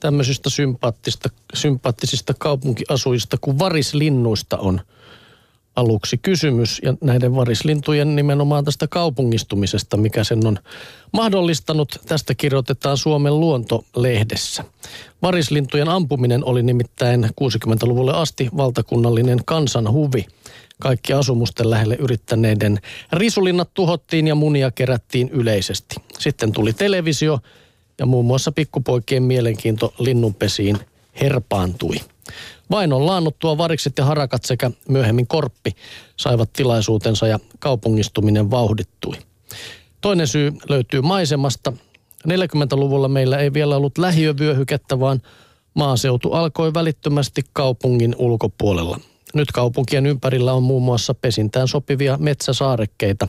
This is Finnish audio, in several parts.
tämmöisistä sympaattisista, sympaattisista kaupunkiasujista kuin varislinnuista on aluksi kysymys ja näiden varislintujen nimenomaan tästä kaupungistumisesta, mikä sen on mahdollistanut. Tästä kirjoitetaan Suomen luontolehdessä. Varislintujen ampuminen oli nimittäin 60-luvulle asti valtakunnallinen kansanhuvi. Kaikki asumusten lähelle yrittäneiden risulinnat tuhottiin ja munia kerättiin yleisesti. Sitten tuli televisio ja muun muassa pikkupoikien mielenkiinto linnunpesiin herpaantui. Vainon laannuttua varikset ja harakat sekä myöhemmin korppi saivat tilaisuutensa ja kaupungistuminen vauhdittui. Toinen syy löytyy maisemasta. 40-luvulla meillä ei vielä ollut lähiövyöhykettä, vaan maaseutu alkoi välittömästi kaupungin ulkopuolella. Nyt kaupunkien ympärillä on muun muassa pesintään sopivia metsäsaarekkeita,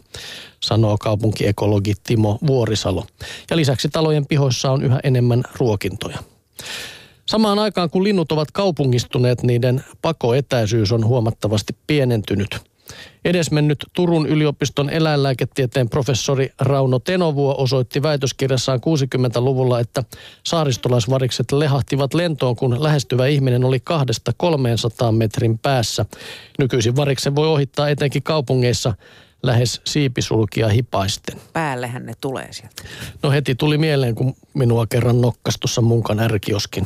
sanoo kaupunkiekologi Timo Vuorisalo. Ja lisäksi talojen pihoissa on yhä enemmän ruokintoja. Samaan aikaan kun linnut ovat kaupungistuneet, niiden pakoetäisyys on huomattavasti pienentynyt. Edesmennyt Turun yliopiston eläinlääketieteen professori Rauno Tenovuo osoitti väitöskirjassaan 60-luvulla, että saaristolaisvarikset lehahtivat lentoon, kun lähestyvä ihminen oli kahdesta 300 metrin päässä. Nykyisin variksen voi ohittaa etenkin kaupungeissa lähes siipisulkia hipaisten. Päällehän ne tulee sieltä. No heti tuli mieleen, kun minua kerran nokkas tuossa munkan ärkioskin.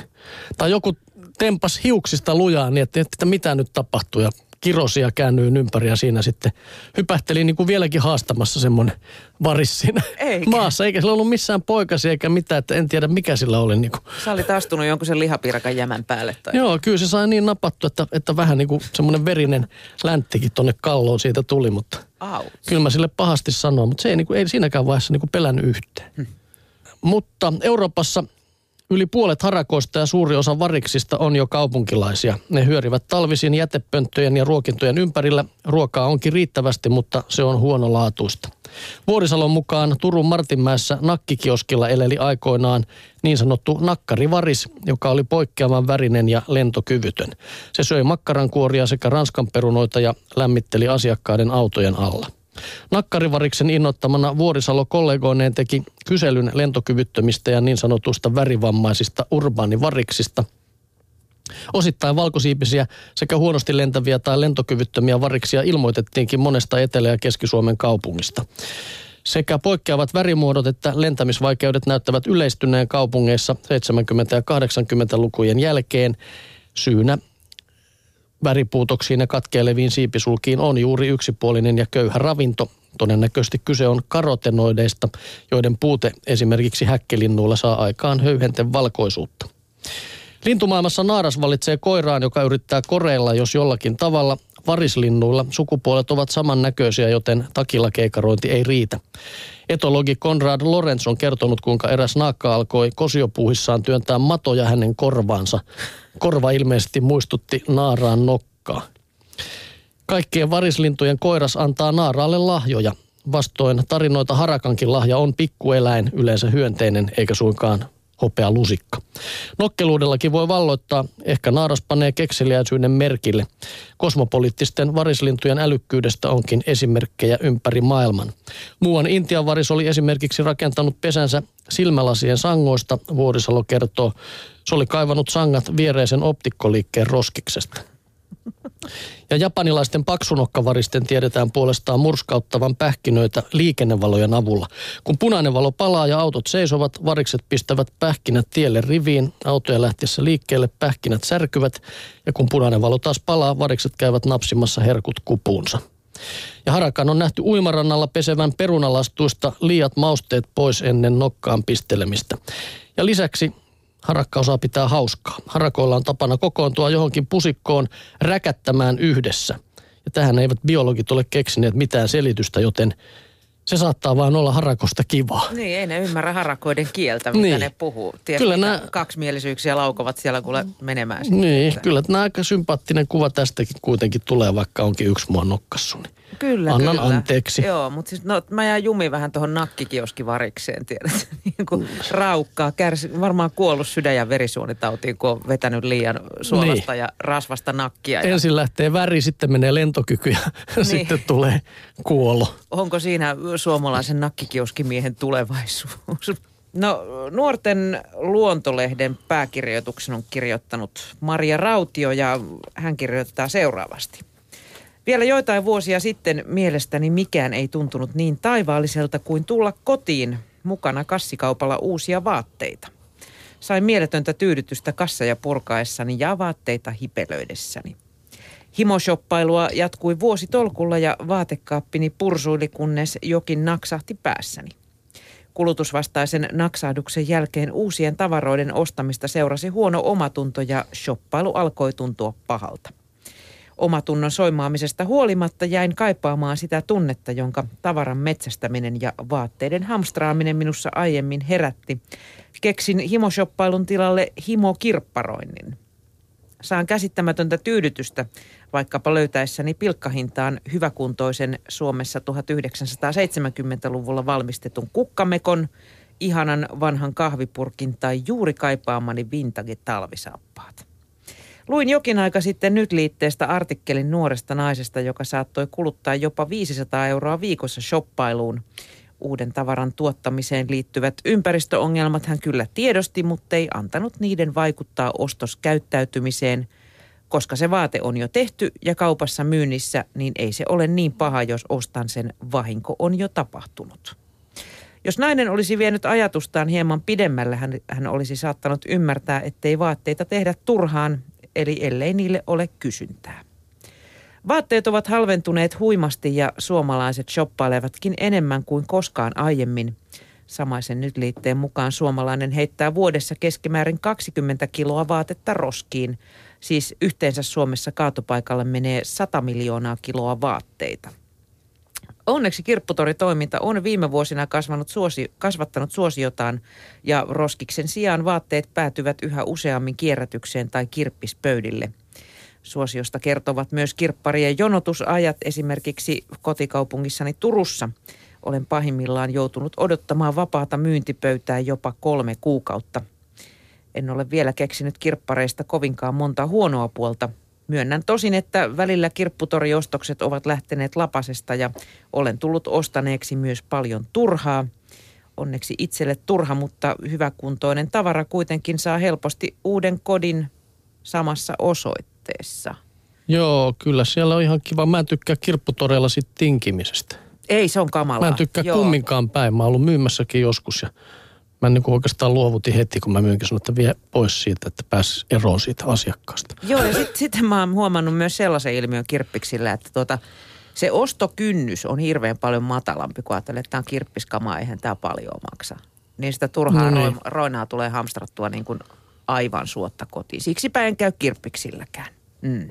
Tai joku tempas hiuksista lujaa niin, että, että mitä nyt tapahtuu ja kirosi ja käännyin ympäri ja siinä sitten hypähteli niin kuin vieläkin haastamassa semmoinen varis siinä eikä. maassa. Eikä sillä ollut missään poikasi eikä mitään, että en tiedä mikä sillä oli. Niin kuin. Sä olit astunut jonkun sen lihapiirakan jämän päälle. Tai... Joo, kyllä se sai niin napattu, että, että vähän niin kuin semmoinen verinen länttikin tonne kalloon siitä tuli, mutta Out. kyllä mä sille pahasti sanoin, mutta se ei, niin kuin, ei siinäkään vaiheessa niin kuin pelännyt yhteen. Hmm. Mutta Euroopassa Yli puolet harakoista ja suuri osa variksista on jo kaupunkilaisia. Ne hyörivät talvisin jätepönttöjen ja ruokintojen ympärillä. Ruokaa onkin riittävästi, mutta se on huonolaatuista. Vuorisalon mukaan Turun Martinmäessä nakkikioskilla eleli aikoinaan niin sanottu nakkarivaris, joka oli poikkeavan värinen ja lentokyvytön. Se söi makkarankuoria sekä ranskan perunoita ja lämmitteli asiakkaiden autojen alla. Nakkarivariksen innoittamana Vuorisalo kollegoineen teki kyselyn lentokyvyttömistä ja niin sanotusta värivammaisista urbaanivariksista. Osittain valkosiipisiä sekä huonosti lentäviä tai lentokyvyttömiä variksia ilmoitettiinkin monesta Etelä- ja Keski-Suomen kaupungista. Sekä poikkeavat värimuodot että lentämisvaikeudet näyttävät yleistyneen kaupungeissa 70- ja 80-lukujen jälkeen. Syynä väripuutoksiin ja katkeileviin siipisulkiin on juuri yksipuolinen ja köyhä ravinto. Todennäköisesti kyse on karotenoideista, joiden puute esimerkiksi häkkelinnuilla saa aikaan höyhenten valkoisuutta. Lintumaailmassa naaras valitsee koiraan, joka yrittää koreilla jos jollakin tavalla. Varislinnuilla sukupuolet ovat samannäköisiä, joten takilakeikarointi ei riitä. Etologi Konrad Lorenz on kertonut, kuinka eräs naakka alkoi kosiopuuhissaan työntää matoja hänen korvaansa. Korva ilmeisesti muistutti naaraan nokkaa. Kaikkien varislintujen koiras antaa naaraalle lahjoja. Vastoin tarinoita harakankin lahja on pikkueläin, yleensä hyönteinen eikä suinkaan hopea lusikka. Nokkeluudellakin voi valloittaa, ehkä naaras panee kekseliäisyyden merkille. Kosmopoliittisten varislintujen älykkyydestä onkin esimerkkejä ympäri maailman. Muuan Intian varis oli esimerkiksi rakentanut pesänsä silmälasien sangoista, Vuorisalo kertoo. Se oli kaivannut sangat viereisen optikkoliikkeen roskiksesta. Ja japanilaisten paksunokkavaristen tiedetään puolestaan murskauttavan pähkinöitä liikennevalojen avulla. Kun punainen valo palaa ja autot seisovat, varikset pistävät pähkinät tielle riviin. Autojen lähtiessä liikkeelle pähkinät särkyvät ja kun punainen valo taas palaa, varikset käyvät napsimassa herkut kupuunsa. Ja harakan on nähty uimarannalla pesevän perunalastuista liiat mausteet pois ennen nokkaan pistelemistä. Ja lisäksi Harakka osaa pitää hauskaa. Harakoilla on tapana kokoontua johonkin pusikkoon räkättämään yhdessä. Ja tähän eivät biologit ole keksineet mitään selitystä, joten se saattaa vaan olla harakosta kivaa. Niin, ei ne ymmärrä harakoiden kieltä, mitä niin. ne puhuu. Tiedät, kyllä nämä... kaksimielisyyksiä laukovat siellä kuule menemään. Niin, että... kyllä tämä aika sympaattinen kuva tästäkin kuitenkin tulee, vaikka onkin yksi mua nokkassu. Niin Kyllä, Annan kyllä. anteeksi. Joo, mutta siis no, mä jään jumi vähän tuohon nakkikioskivarikseen, tiedät. niin kuin raukkaa, kärsi, varmaan kuollut sydän- ja verisuonitautiin, kun on vetänyt liian suolasta niin. ja rasvasta nakkia. Ja... Ensin lähtee väri, sitten menee lentokyky ja niin. sitten tulee kuolo. Onko siinä suomalaisen nakkikioskimiehen tulevaisuus? No nuorten luontolehden pääkirjoituksen on kirjoittanut Maria Rautio ja hän kirjoittaa seuraavasti. Vielä joitain vuosia sitten mielestäni mikään ei tuntunut niin taivaalliselta kuin tulla kotiin mukana kassikaupalla uusia vaatteita. Sain mieletöntä tyydytystä kassaja purkaessani ja vaatteita hipelöidessäni. Himoshoppailua jatkui vuosi tolkulla ja vaatekaappini pursuili, kunnes jokin naksahti päässäni. Kulutusvastaisen naksahduksen jälkeen uusien tavaroiden ostamista seurasi huono omatunto ja shoppailu alkoi tuntua pahalta. Omatunnon soimaamisesta huolimatta jäin kaipaamaan sitä tunnetta, jonka tavaran metsästäminen ja vaatteiden hamstraaminen minussa aiemmin herätti. Keksin himoshoppailun tilalle himokirpparoinnin. Saan käsittämätöntä tyydytystä vaikkapa löytäessäni pilkkahintaan hyväkuntoisen Suomessa 1970-luvulla valmistetun kukkamekon, ihanan vanhan kahvipurkin tai juuri kaipaamani vintage talvisaappaat. Luin jokin aika sitten nyt liitteestä artikkelin nuoresta naisesta, joka saattoi kuluttaa jopa 500 euroa viikossa shoppailuun. Uuden tavaran tuottamiseen liittyvät ympäristöongelmat hän kyllä tiedosti, mutta ei antanut niiden vaikuttaa ostoskäyttäytymiseen. Koska se vaate on jo tehty ja kaupassa myynnissä, niin ei se ole niin paha, jos ostan sen, vahinko on jo tapahtunut. Jos nainen olisi vienyt ajatustaan hieman pidemmälle, hän, hän olisi saattanut ymmärtää, ettei vaatteita tehdä turhaan, eli ellei niille ole kysyntää. Vaatteet ovat halventuneet huimasti ja suomalaiset shoppailevatkin enemmän kuin koskaan aiemmin. Samaisen nyt liitteen mukaan suomalainen heittää vuodessa keskimäärin 20 kiloa vaatetta roskiin. Siis yhteensä Suomessa kaatopaikalle menee 100 miljoonaa kiloa vaatteita. Onneksi kirpputoritoiminta on viime vuosina kasvanut suosi, kasvattanut suosiotaan ja roskiksen sijaan vaatteet päätyvät yhä useammin kierrätykseen tai kirppispöydille. Suosiosta kertovat myös kirpparien jonotusajat esimerkiksi kotikaupungissani Turussa. Olen pahimmillaan joutunut odottamaan vapaata myyntipöytää jopa kolme kuukautta. En ole vielä keksinyt kirppareista kovinkaan monta huonoa puolta – Myönnän tosin, että välillä kirpputoriostokset ovat lähteneet lapasesta ja olen tullut ostaneeksi myös paljon turhaa. Onneksi itselle turha, mutta hyväkuntoinen tavara kuitenkin saa helposti uuden kodin samassa osoitteessa. Joo, kyllä siellä on ihan kiva. Mä en tykkää kirpputoreilla sit tinkimisestä. Ei, se on kamala. Mä en tykkää Joo. kumminkaan päin. Mä oon ollut myymässäkin joskus ja mä niin oikeastaan luovutin heti, kun mä myynkin sanoin, että vie pois siitä, että pääs eroon siitä asiakkaasta. Joo, ja sitten sit mä oon huomannut myös sellaisen ilmiön kirppiksillä, että tuota, se ostokynnys on hirveän paljon matalampi, kun ajattelee, että tämä on kirppiskamaa, eihän tämä paljon maksa. Niin sitä turhaa no niin. roinaa tulee hamstrattua niin kuin aivan suotta kotiin. Siksipä en käy kirppiksilläkään. Mm.